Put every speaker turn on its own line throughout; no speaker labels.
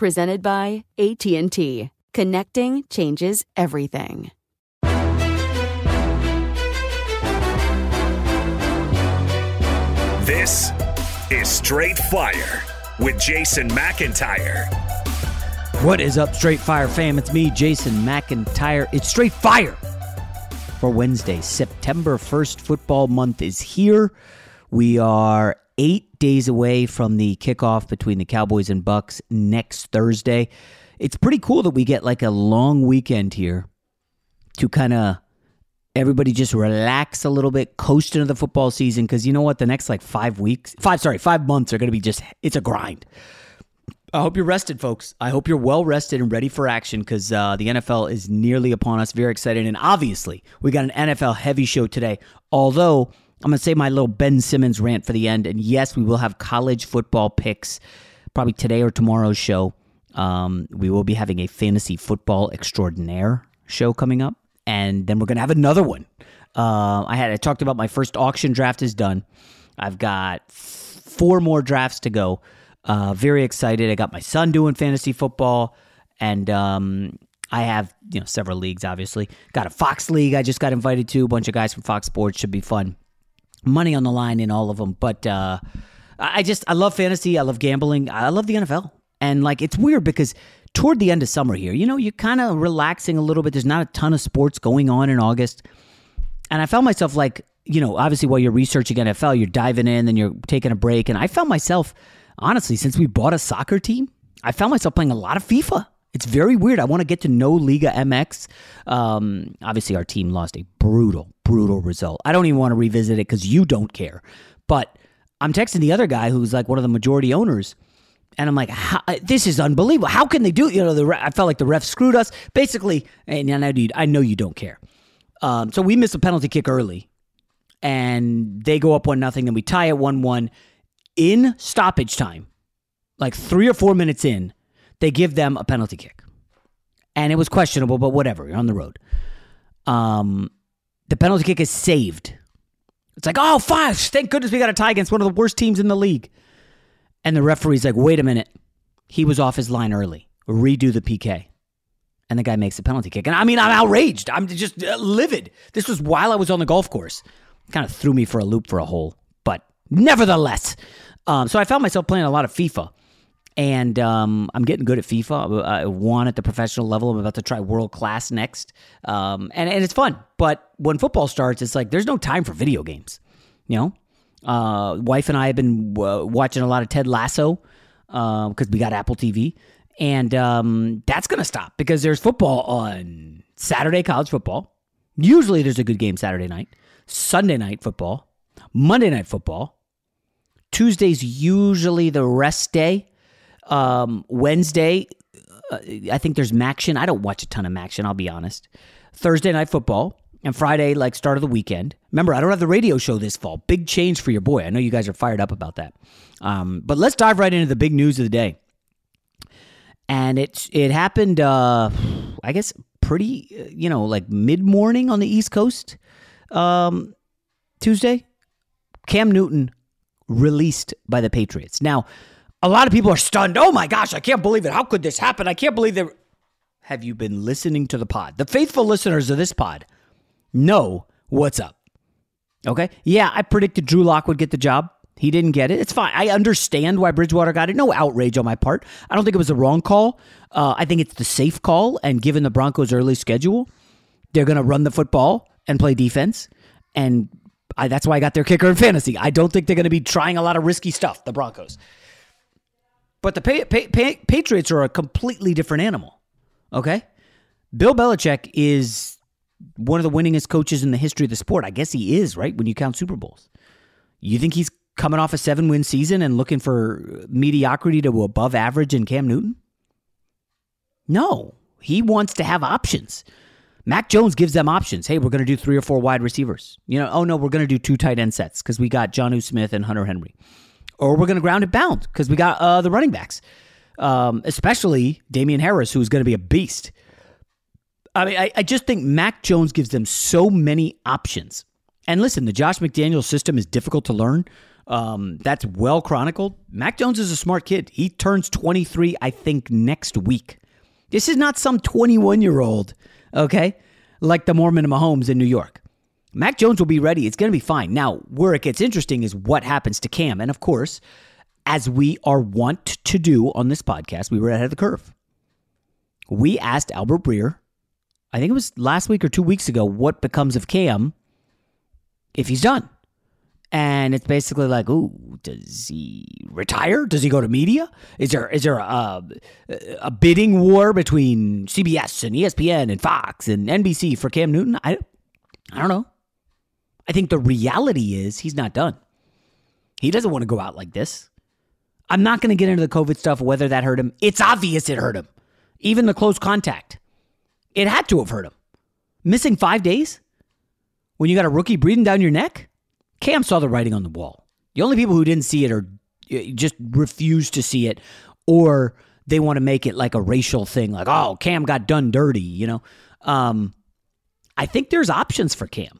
Presented by AT&T. Connecting changes everything.
This is Straight Fire with Jason McIntyre.
What is up, Straight Fire fam? It's me, Jason McIntyre. It's Straight Fire for Wednesday, September 1st. Football month is here. We are eight days away from the kickoff between the Cowboys and Bucks next Thursday. It's pretty cool that we get like a long weekend here to kind of everybody just relax a little bit, coast into the football season. Because you know what, the next like five weeks, five sorry, five months are going to be just it's a grind. I hope you're rested, folks. I hope you're well rested and ready for action because uh, the NFL is nearly upon us. Very excited, and obviously we got an NFL heavy show today. Although I'm going to say my little Ben Simmons rant for the end. And yes, we will have college football picks probably today or tomorrow's show. Um, we will be having a fantasy football extraordinaire show coming up. And then we're going to have another one. Uh, I had I talked about my first auction draft is done. I've got four more drafts to go. Uh, very excited. I got my son doing fantasy football, and um, I have you know several leagues. Obviously, got a Fox league. I just got invited to. A bunch of guys from Fox Sports should be fun money on the line in all of them. But uh, I just I love fantasy. I love gambling. I love the NFL. And like it's weird because toward the end of summer here, you know, you're kind of relaxing a little bit. There's not a ton of sports going on in August, and I found myself like you know, obviously while you're researching NFL, you're diving in, and you're taking a break, and I found myself honestly since we bought a soccer team, I found myself playing a lot of FIFA. It's very weird. I want to get to know Liga MX. Um, obviously, our team lost a brutal, brutal result. I don't even want to revisit it because you don't care. But I'm texting the other guy who's like one of the majority owners. And I'm like, this is unbelievable. How can they do? You know, the I felt like the ref screwed us. Basically, and I know you, I know you don't care. Um, so we miss a penalty kick early, and they go up one nothing. Then we tie it one one in stoppage time, like three or four minutes in they give them a penalty kick. And it was questionable, but whatever. You're on the road. Um, the penalty kick is saved. It's like, oh, five. Thank goodness we got a tie against one of the worst teams in the league. And the referee's like, wait a minute. He was off his line early. Redo the PK. And the guy makes a penalty kick. And I mean, I'm outraged. I'm just uh, livid. This was while I was on the golf course. Kind of threw me for a loop for a hole. But nevertheless, um, so I found myself playing a lot of FIFA and um, I'm getting good at FIFA. I won at the professional level. I'm about to try world class next, um, and and it's fun. But when football starts, it's like there's no time for video games. You know, uh, wife and I have been uh, watching a lot of Ted Lasso because uh, we got Apple TV, and um, that's gonna stop because there's football on Saturday, college football. Usually, there's a good game Saturday night, Sunday night football, Monday night football. Tuesday's usually the rest day. Um, Wednesday, uh, I think there's MACtion. I don't watch a ton of MACtion, I'll be honest. Thursday night football and Friday, like start of the weekend. Remember, I don't have the radio show this fall. Big change for your boy. I know you guys are fired up about that. Um, but let's dive right into the big news of the day. And it it happened, uh, I guess, pretty, you know, like mid morning on the East Coast um, Tuesday. Cam Newton released by the Patriots. Now, a lot of people are stunned. Oh my gosh, I can't believe it. How could this happen? I can't believe that. Have you been listening to the pod? The faithful listeners of this pod know what's up. Okay. Yeah, I predicted Drew Lock would get the job. He didn't get it. It's fine. I understand why Bridgewater got it. No outrage on my part. I don't think it was the wrong call. Uh, I think it's the safe call. And given the Broncos' early schedule, they're going to run the football and play defense. And I, that's why I got their kicker in fantasy. I don't think they're going to be trying a lot of risky stuff, the Broncos. But the pa- pa- pa- Patriots are a completely different animal. Okay? Bill Belichick is one of the winningest coaches in the history of the sport. I guess he is, right? When you count Super Bowls. You think he's coming off a seven win season and looking for mediocrity to above average in Cam Newton? No. He wants to have options. Mac Jones gives them options. Hey, we're going to do three or four wide receivers. You know, oh no, we're going to do two tight end sets because we got Jonnu Smith and Hunter Henry or we're going to ground it bound because we got uh, the running backs, um, especially Damien Harris, who's going to be a beast. I mean, I, I just think Mac Jones gives them so many options. And listen, the Josh McDaniel system is difficult to learn. Um, that's well chronicled. Mac Jones is a smart kid. He turns 23, I think, next week. This is not some 21 year old, okay, like the Mormon Mahomes in New York. Mac Jones will be ready. It's going to be fine. Now, where it gets interesting is what happens to Cam. And of course, as we are wont to do on this podcast, we were ahead of the curve. We asked Albert Breer, I think it was last week or two weeks ago, what becomes of Cam if he's done. And it's basically like, ooh, does he retire? Does he go to media? Is there is there a, a bidding war between CBS and ESPN and Fox and NBC for Cam Newton? I I don't know. I think the reality is he's not done. He doesn't want to go out like this. I'm not going to get into the COVID stuff, whether that hurt him. It's obvious it hurt him. Even the close contact. It had to have hurt him. Missing five days? When you got a rookie breathing down your neck? Cam saw the writing on the wall. The only people who didn't see it are uh, just refuse to see it, or they want to make it like a racial thing, like, oh, Cam got done dirty, you know? Um, I think there's options for Cam.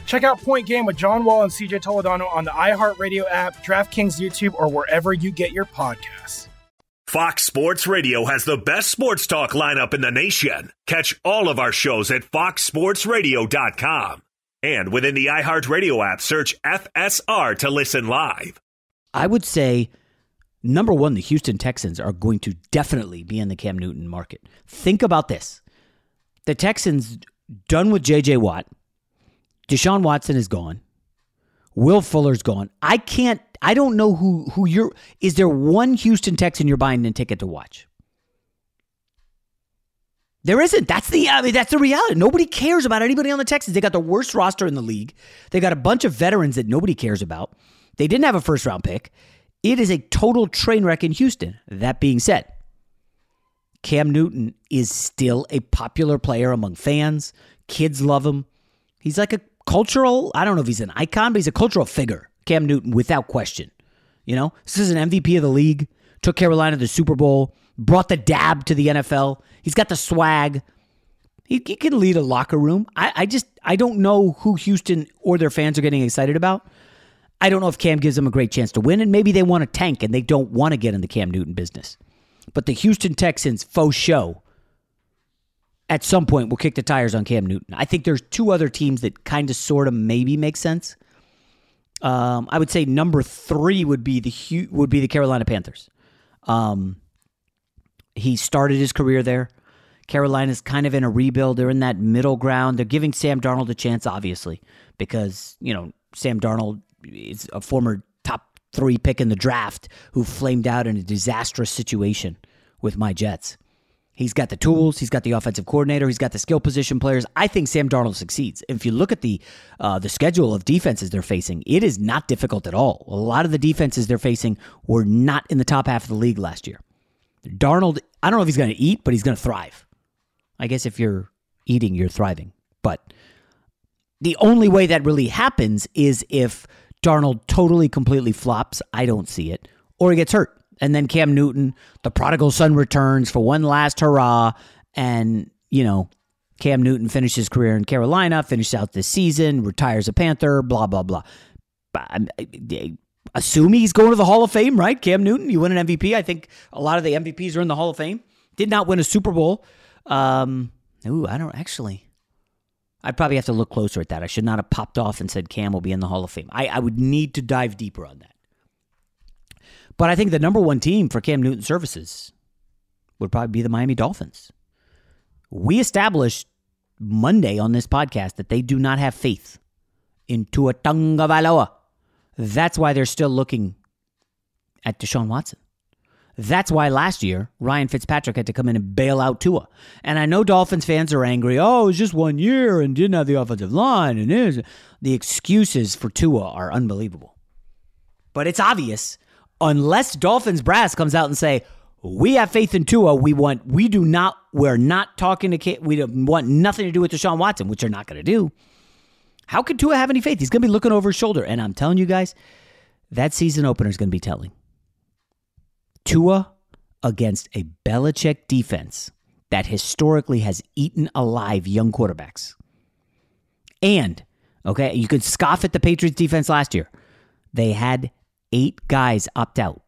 Check out Point Game with John Wall and CJ Toledano on the iHeartRadio app, DraftKings YouTube, or wherever you get your podcasts.
Fox Sports Radio has the best sports talk lineup in the nation. Catch all of our shows at foxsportsradio.com. And within the iHeartRadio app, search FSR to listen live.
I would say number one, the Houston Texans are going to definitely be in the Cam Newton market. Think about this. The Texans done with JJ Watt. Deshaun Watson is gone. Will Fuller's gone. I can't I don't know who who you're is there one Houston Texan you're buying a ticket to watch? There isn't. That's the I mean, that's the reality. Nobody cares about anybody on the Texans. They got the worst roster in the league. They got a bunch of veterans that nobody cares about. They didn't have a first round pick. It is a total train wreck in Houston. That being said, Cam Newton is still a popular player among fans. Kids love him. He's like a cultural, I don't know if he's an icon, but he's a cultural figure. Cam Newton, without question. You know, this is an MVP of the league, took Carolina to the Super Bowl, brought the dab to the NFL. He's got the swag. He, he can lead a locker room. I, I just, I don't know who Houston or their fans are getting excited about. I don't know if Cam gives them a great chance to win, and maybe they want to tank and they don't want to get in the Cam Newton business. But the Houston Texans faux show at some point will kick the tires on Cam Newton. I think there's two other teams that kind of sort of maybe make sense. Um, I would say number three would be the would be the Carolina Panthers. Um, he started his career there. Carolina's kind of in a rebuild. They're in that middle ground. They're giving Sam Darnold a chance, obviously, because you know Sam Darnold is a former top three pick in the draft who flamed out in a disastrous situation with my Jets. He's got the tools. He's got the offensive coordinator. He's got the skill position players. I think Sam Darnold succeeds. If you look at the uh, the schedule of defenses they're facing, it is not difficult at all. A lot of the defenses they're facing were not in the top half of the league last year. Darnold, I don't know if he's going to eat, but he's going to thrive. I guess if you're eating, you're thriving. But the only way that really happens is if Darnold totally, completely flops. I don't see it. Or he gets hurt. And then Cam Newton, the prodigal son, returns for one last hurrah. And, you know, Cam Newton finishes his career in Carolina, finishes out this season, retires a Panther, blah, blah, blah. But I- assume he's going to the Hall of Fame, right? Cam Newton, you win an MVP. I think a lot of the MVPs are in the Hall of Fame. Did not win a Super Bowl. Um, ooh, I don't actually. I'd probably have to look closer at that. I should not have popped off and said Cam will be in the Hall of Fame. I, I would need to dive deeper on that. But I think the number one team for Cam Newton services would probably be the Miami Dolphins. We established Monday on this podcast that they do not have faith in Tua Tagovailoa. That's why they're still looking at Deshaun Watson. That's why last year Ryan Fitzpatrick had to come in and bail out Tua. And I know Dolphins fans are angry. Oh, it was just one year and didn't have the offensive line and is the excuses for Tua are unbelievable. But it's obvious unless Dolphins brass comes out and say we have faith in Tua, we want we do not we're not talking to we want nothing to do with Deshaun Watson, which they're not going to do. How could Tua have any faith? He's going to be looking over his shoulder, and I'm telling you guys, that season opener is going to be telling. Tua against a Belichick defense that historically has eaten alive young quarterbacks. And, okay, you could scoff at the Patriots defense last year. They had eight guys opt out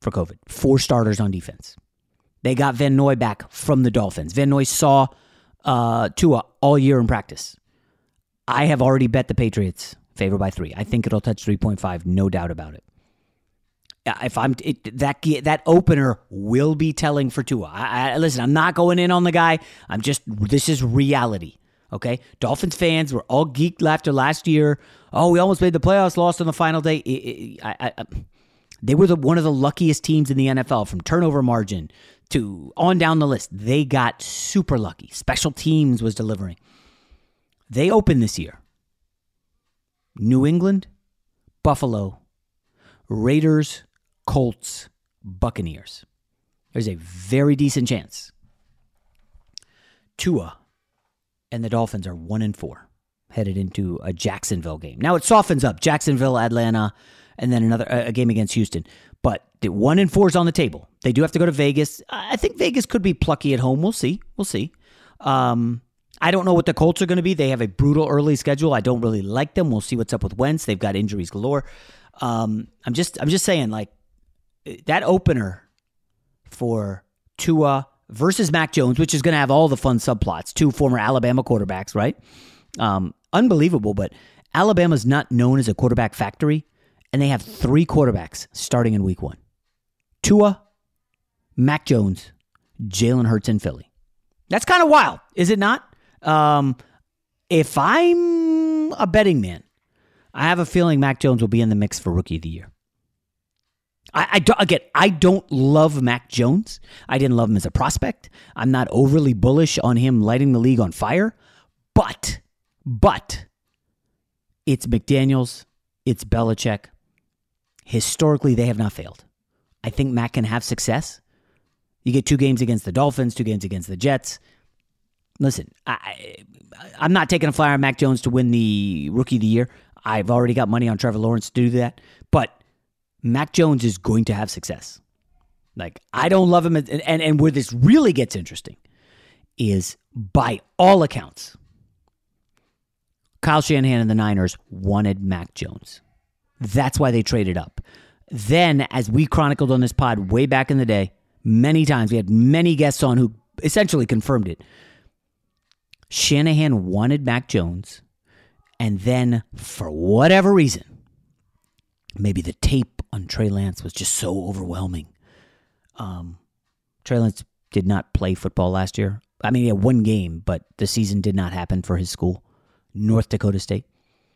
for COVID, four starters on defense. They got Van Noy back from the Dolphins. Van Noy saw uh, Tua all year in practice. I have already bet the Patriots favored by three. I think it'll touch 3.5, no doubt about it if I'm it, that that opener will be telling for Tua. I, I, listen, I'm not going in on the guy. I'm just this is reality. Okay, Dolphins fans were all geeked after last year. Oh, we almost made the playoffs, lost on the final day. It, I, they were the, one of the luckiest teams in the NFL from turnover margin to on down the list. They got super lucky. Special teams was delivering. They opened this year. New England, Buffalo, Raiders, Colts, Buccaneers. There's a very decent chance. Tua and the Dolphins are one and four headed into a Jacksonville game. Now it softens up Jacksonville, Atlanta, and then another a game against Houston. But the one and four is on the table. They do have to go to Vegas. I think Vegas could be plucky at home. We'll see. We'll see. Um, I don't know what the Colts are going to be. They have a brutal early schedule. I don't really like them. We'll see what's up with Wentz. They've got injuries galore. Um, I'm just I'm just saying like that opener for Tua versus Mac Jones, which is going to have all the fun subplots. Two former Alabama quarterbacks, right? Um, unbelievable, but Alabama's not known as a quarterback factory, and they have three quarterbacks starting in week one Tua, Mac Jones, Jalen Hurts, and Philly. That's kind of wild, is it not? Um, if I'm a betting man, I have a feeling Mac Jones will be in the mix for rookie of the year. I, I don't, again, I don't love Mac Jones. I didn't love him as a prospect. I'm not overly bullish on him lighting the league on fire. But, but, it's McDaniels, it's Belichick. Historically, they have not failed. I think Mac can have success. You get two games against the Dolphins, two games against the Jets. Listen, I, I'm not taking a flyer on Mac Jones to win the Rookie of the Year. I've already got money on Trevor Lawrence to do that. But Mac Jones is going to have success. Like, I don't love him. And, and, and where this really gets interesting is by all accounts, Kyle Shanahan and the Niners wanted Mac Jones. That's why they traded up. Then, as we chronicled on this pod way back in the day, many times, we had many guests on who essentially confirmed it. Shanahan wanted Mac Jones, and then for whatever reason, maybe the tape on Trey Lance was just so overwhelming. Um, Trey Lance did not play football last year. I mean, he had one game, but the season did not happen for his school, North Dakota State.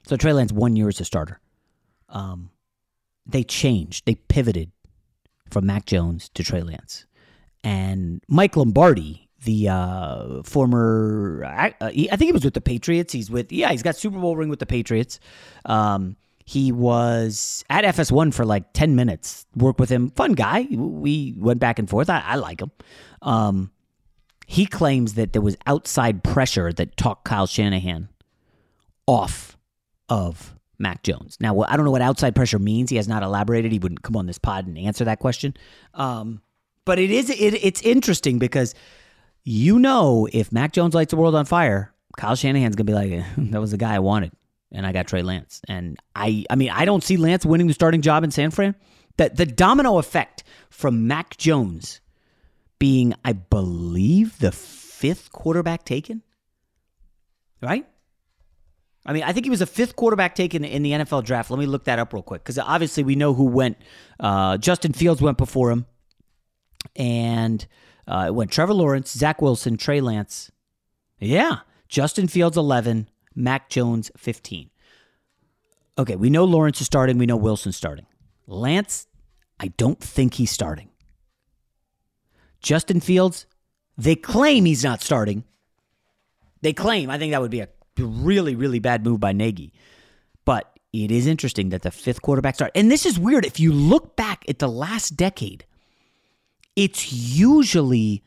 So Trey Lance one year as a starter. Um, they changed. They pivoted from Mac Jones to Trey Lance, and Mike Lombardi, the uh, former, I, uh, I, think he was with the Patriots. He's with yeah, he's got Super Bowl ring with the Patriots. Um, he was at FS1 for like 10 minutes. Worked with him. Fun guy. We went back and forth. I, I like him. Um, he claims that there was outside pressure that talked Kyle Shanahan off of Mac Jones. Now, I don't know what outside pressure means. He has not elaborated. He wouldn't come on this pod and answer that question. Um, but it is it, it's interesting because you know if Mac Jones lights the world on fire, Kyle Shanahan's gonna be like, that was the guy I wanted and I got Trey Lance. And I I mean, I don't see Lance winning the starting job in San Fran. That the domino effect from Mac Jones being, I believe, the fifth quarterback taken. Right? I mean, I think he was a fifth quarterback taken in the NFL draft. Let me look that up real quick because obviously we know who went. Uh, Justin Fields went before him, and uh, it went Trevor Lawrence, Zach Wilson, Trey Lance. Yeah, Justin Fields eleven, Mac Jones 15. Okay, we know Lawrence is starting. We know Wilson's starting. Lance, I don't think he's starting. Justin Fields, they claim he's not starting. They claim. I think that would be a really, really bad move by Nagy. But it is interesting that the fifth quarterback start. And this is weird. If you look back at the last decade, it's usually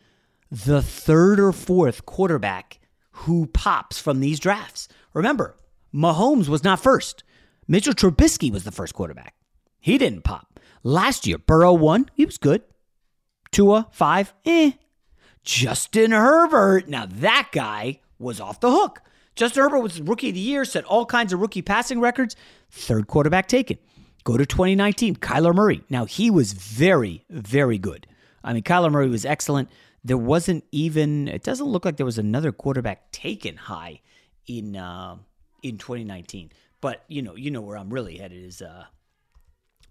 the third or fourth quarterback who pops from these drafts. Remember, Mahomes was not first. Mitchell Trubisky was the first quarterback. He didn't pop. Last year, Burrow won. He was good. Tua, five, eh. Justin Herbert. Now, that guy was off the hook. Justin Herbert was rookie of the year, set all kinds of rookie passing records. Third quarterback taken. Go to 2019, Kyler Murray. Now, he was very, very good. I mean, Kyler Murray was excellent. There wasn't even, it doesn't look like there was another quarterback taken high in uh, in 2019. But, you know, you know where I'm really headed is uh,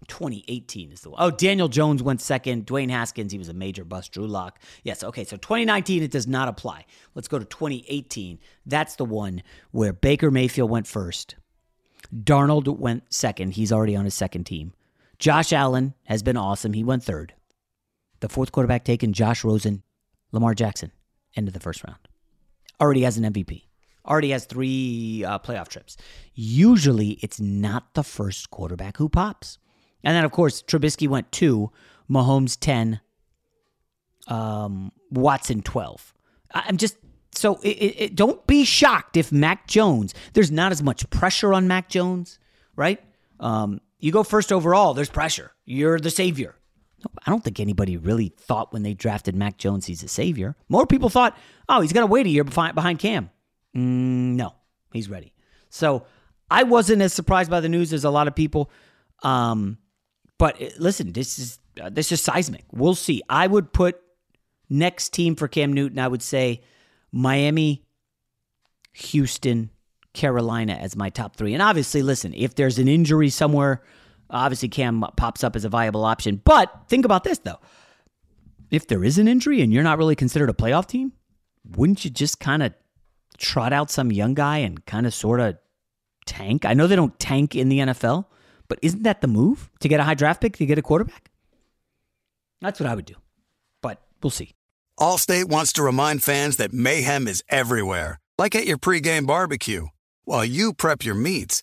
2018 is the one. Oh, Daniel Jones went second. Dwayne Haskins, he was a major bust. Drew Lock. Yes, okay. So 2019, it does not apply. Let's go to 2018. That's the one where Baker Mayfield went first. Darnold went second. He's already on his second team. Josh Allen has been awesome. He went third. The fourth quarterback taken, Josh Rosen, Lamar Jackson, end of the first round. Already has an MVP. Already has three uh, playoff trips. Usually, it's not the first quarterback who pops. And then, of course, Trubisky went two, Mahomes 10, um, Watson 12. I'm just so it, it, don't be shocked if Mac Jones, there's not as much pressure on Mac Jones, right? Um, you go first overall, there's pressure. You're the savior. I don't think anybody really thought when they drafted Mac Jones he's a savior. More people thought, oh, he's going to wait a year behind Cam. Mm, no, he's ready. So I wasn't as surprised by the news as a lot of people. Um, but uh, listen, this is uh, this is seismic. We'll see. I would put next team for Cam Newton. I would say Miami, Houston, Carolina as my top three. And obviously, listen, if there's an injury somewhere, obviously Cam pops up as a viable option. But think about this though: if there is an injury and you're not really considered a playoff team, wouldn't you just kind of trot out some young guy and kind of sort of tank? I know they don't tank in the NFL, but isn't that the move to get a high draft pick to get a quarterback? That's what I would do. But we'll see.
Allstate wants to remind fans that mayhem is everywhere, like at your pregame barbecue. While you prep your meats,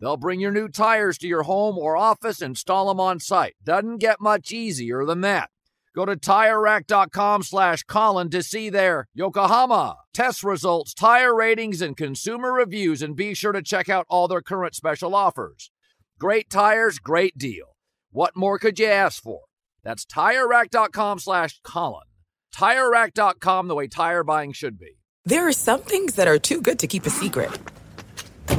They'll bring your new tires to your home or office, install them on site. Doesn't get much easier than that. Go to TireRack.com slash Colin to see their Yokohama test results, tire ratings, and consumer reviews, and be sure to check out all their current special offers. Great tires, great deal. What more could you ask for? That's TireRack.com slash Colin. TireRack.com, the way tire buying should be.
There are some things that are too good to keep a secret.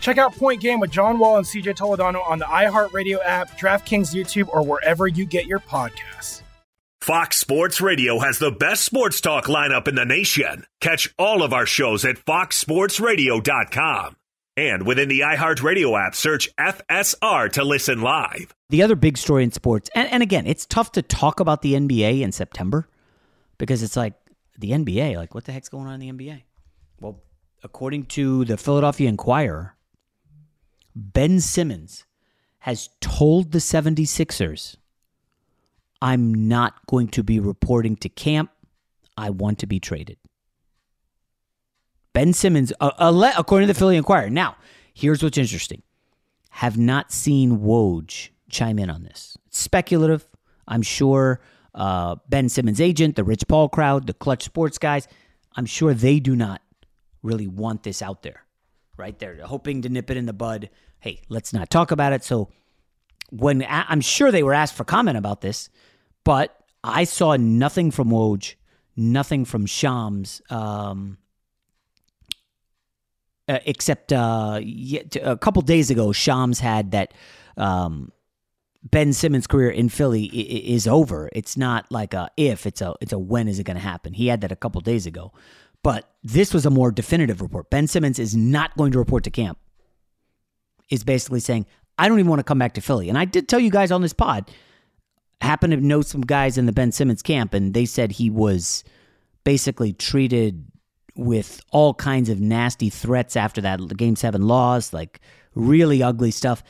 Check out Point Game with John Wall and CJ Toledano on the iHeartRadio app, DraftKings YouTube, or wherever you get your podcasts.
Fox Sports Radio has the best sports talk lineup in the nation. Catch all of our shows at foxsportsradio.com. And within the iHeartRadio app, search FSR to listen live.
The other big story in sports, and, and again, it's tough to talk about the NBA in September because it's like the NBA, like what the heck's going on in the NBA? Well, according to the Philadelphia Inquirer, Ben Simmons has told the 76ers, I'm not going to be reporting to camp. I want to be traded. Ben Simmons, uh, uh, according to the Philly Inquirer. Now, here's what's interesting. Have not seen Woj chime in on this. It's speculative. I'm sure uh, Ben Simmons' agent, the Rich Paul crowd, the Clutch Sports guys, I'm sure they do not really want this out there, right? They're hoping to nip it in the bud. Hey, let's not talk about it. So, when I'm sure they were asked for comment about this, but I saw nothing from Woj, nothing from Shams, um, uh, except uh, a couple days ago, Shams had that um, Ben Simmons' career in Philly is over. It's not like a if; it's a it's a when is it going to happen. He had that a couple days ago, but this was a more definitive report. Ben Simmons is not going to report to camp. Is basically saying I don't even want to come back to Philly. And I did tell you guys on this pod. Happen to know some guys in the Ben Simmons camp, and they said he was basically treated with all kinds of nasty threats after that game seven loss, like really ugly stuff.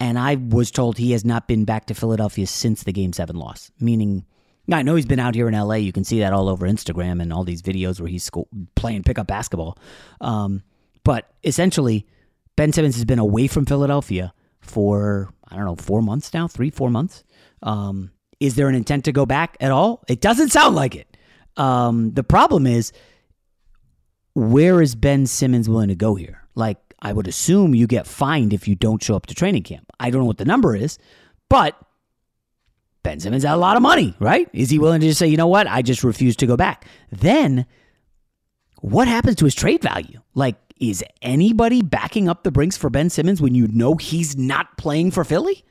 And I was told he has not been back to Philadelphia since the game seven loss, meaning. I know he's been out here in LA. You can see that all over Instagram and all these videos where he's sco- playing pickup basketball. Um, but essentially, Ben Simmons has been away from Philadelphia for, I don't know, four months now, three, four months. Um, is there an intent to go back at all? It doesn't sound like it. Um, the problem is, where is Ben Simmons willing to go here? Like, I would assume you get fined if you don't show up to training camp. I don't know what the number is, but Ben Simmons had a lot of money, right? Is he willing to just say, you know what? I just refuse to go back. Then what happens to his trade value? Like, is anybody backing up the Brinks for Ben Simmons when you know he's not playing for Philly?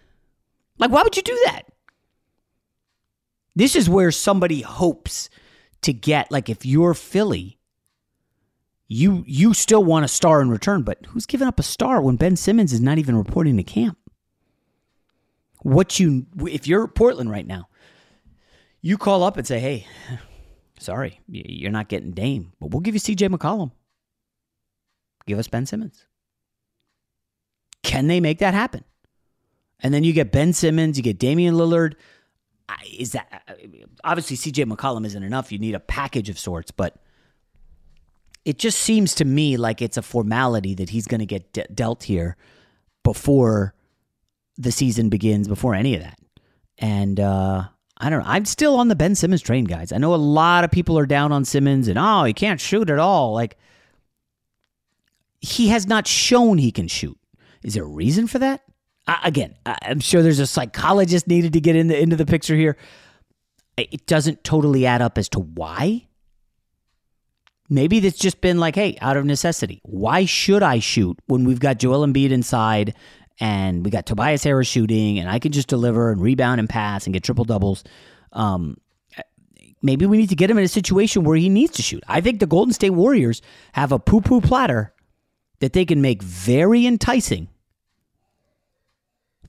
Like, why would you do that? This is where somebody hopes to get, like, if you're Philly, you you still want a star in return, but who's giving up a star when Ben Simmons is not even reporting to camp? What you if you're Portland right now, you call up and say, "Hey, sorry, you're not getting Dame, but we'll give you C.J. McCollum. Give us Ben Simmons." Can they make that happen? And then you get Ben Simmons, you get Damian Lillard. Is that obviously C.J. McCollum isn't enough? You need a package of sorts, but it just seems to me like it's a formality that he's going to get de- dealt here before the season begins, before any of that. And uh, I don't know. I'm still on the Ben Simmons train, guys. I know a lot of people are down on Simmons and oh, he can't shoot at all. Like he has not shown he can shoot. Is there a reason for that? Again, I- I'm sure there's a psychologist needed to get in the, into the picture here. It doesn't totally add up as to why. Maybe it's just been like, hey, out of necessity. Why should I shoot when we've got Joel Embiid inside and we got Tobias Harris shooting and I can just deliver and rebound and pass and get triple doubles? Um, maybe we need to get him in a situation where he needs to shoot. I think the Golden State Warriors have a poo poo platter that they can make very enticing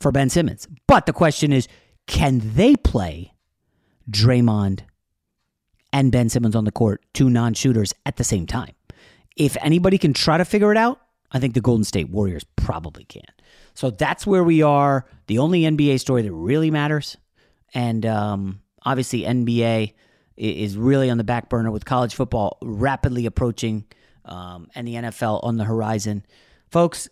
for Ben Simmons. But the question is can they play Draymond and Ben Simmons on the court, two non shooters at the same time? If anybody can try to figure it out, I think the Golden State Warriors probably can. So that's where we are. The only NBA story that really matters. And um, obviously, NBA is really on the back burner with college football rapidly approaching um, and the NFL on the horizon. Folks,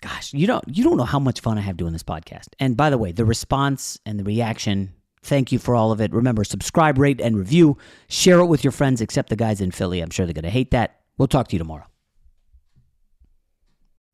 gosh, you don't you don't know how much fun I have doing this podcast. And by the way, the response and the reaction, thank you for all of it. Remember, subscribe, rate, and review. Share it with your friends, except the guys in Philly. I'm sure they're going to hate that. We'll talk to you tomorrow.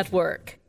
Network.